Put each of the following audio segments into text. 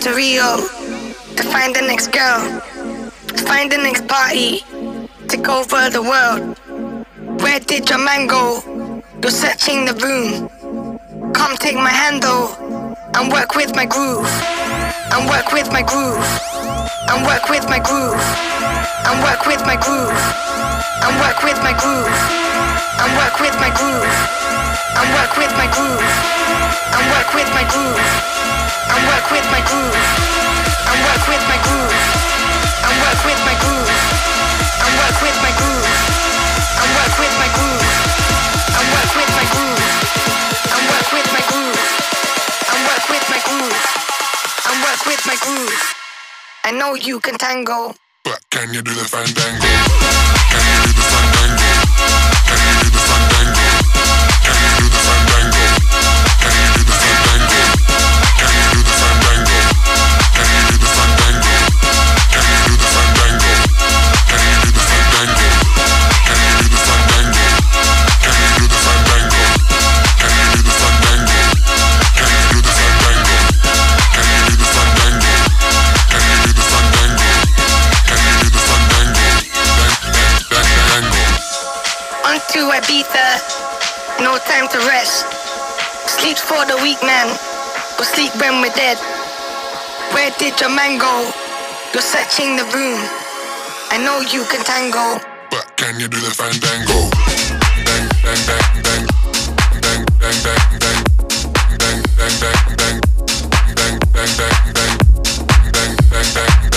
to Rio to find the next girl, to find the next party, take over the world. Where did your man go? You're searching the room. Come take my handle and work with my groove. And work with my groove. And work with my groove. And work with my groove. And work with my groove. And work with my groove. And work with my groove. And work with my groove. And work with my groove. And work with my groove. And work with my groove. And work with my groove. And work with my groove. And work with my groove. And work with my groove. And work with my groove. And work with my groove. I know you can tango. But can you do the fandango? Can you do the fandango? No time to rest. Sleep for the weak man, or sleep when we're dead. Where did your man go? You're searching the room. I know you can tango. But can you do the fandango? Dang, dang, dang, dang. Dang, dang, dang, dang. Dang, dang, dang, dang. Dang, dang, dang, dang. Dang, dang, dang,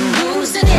I'm losing it.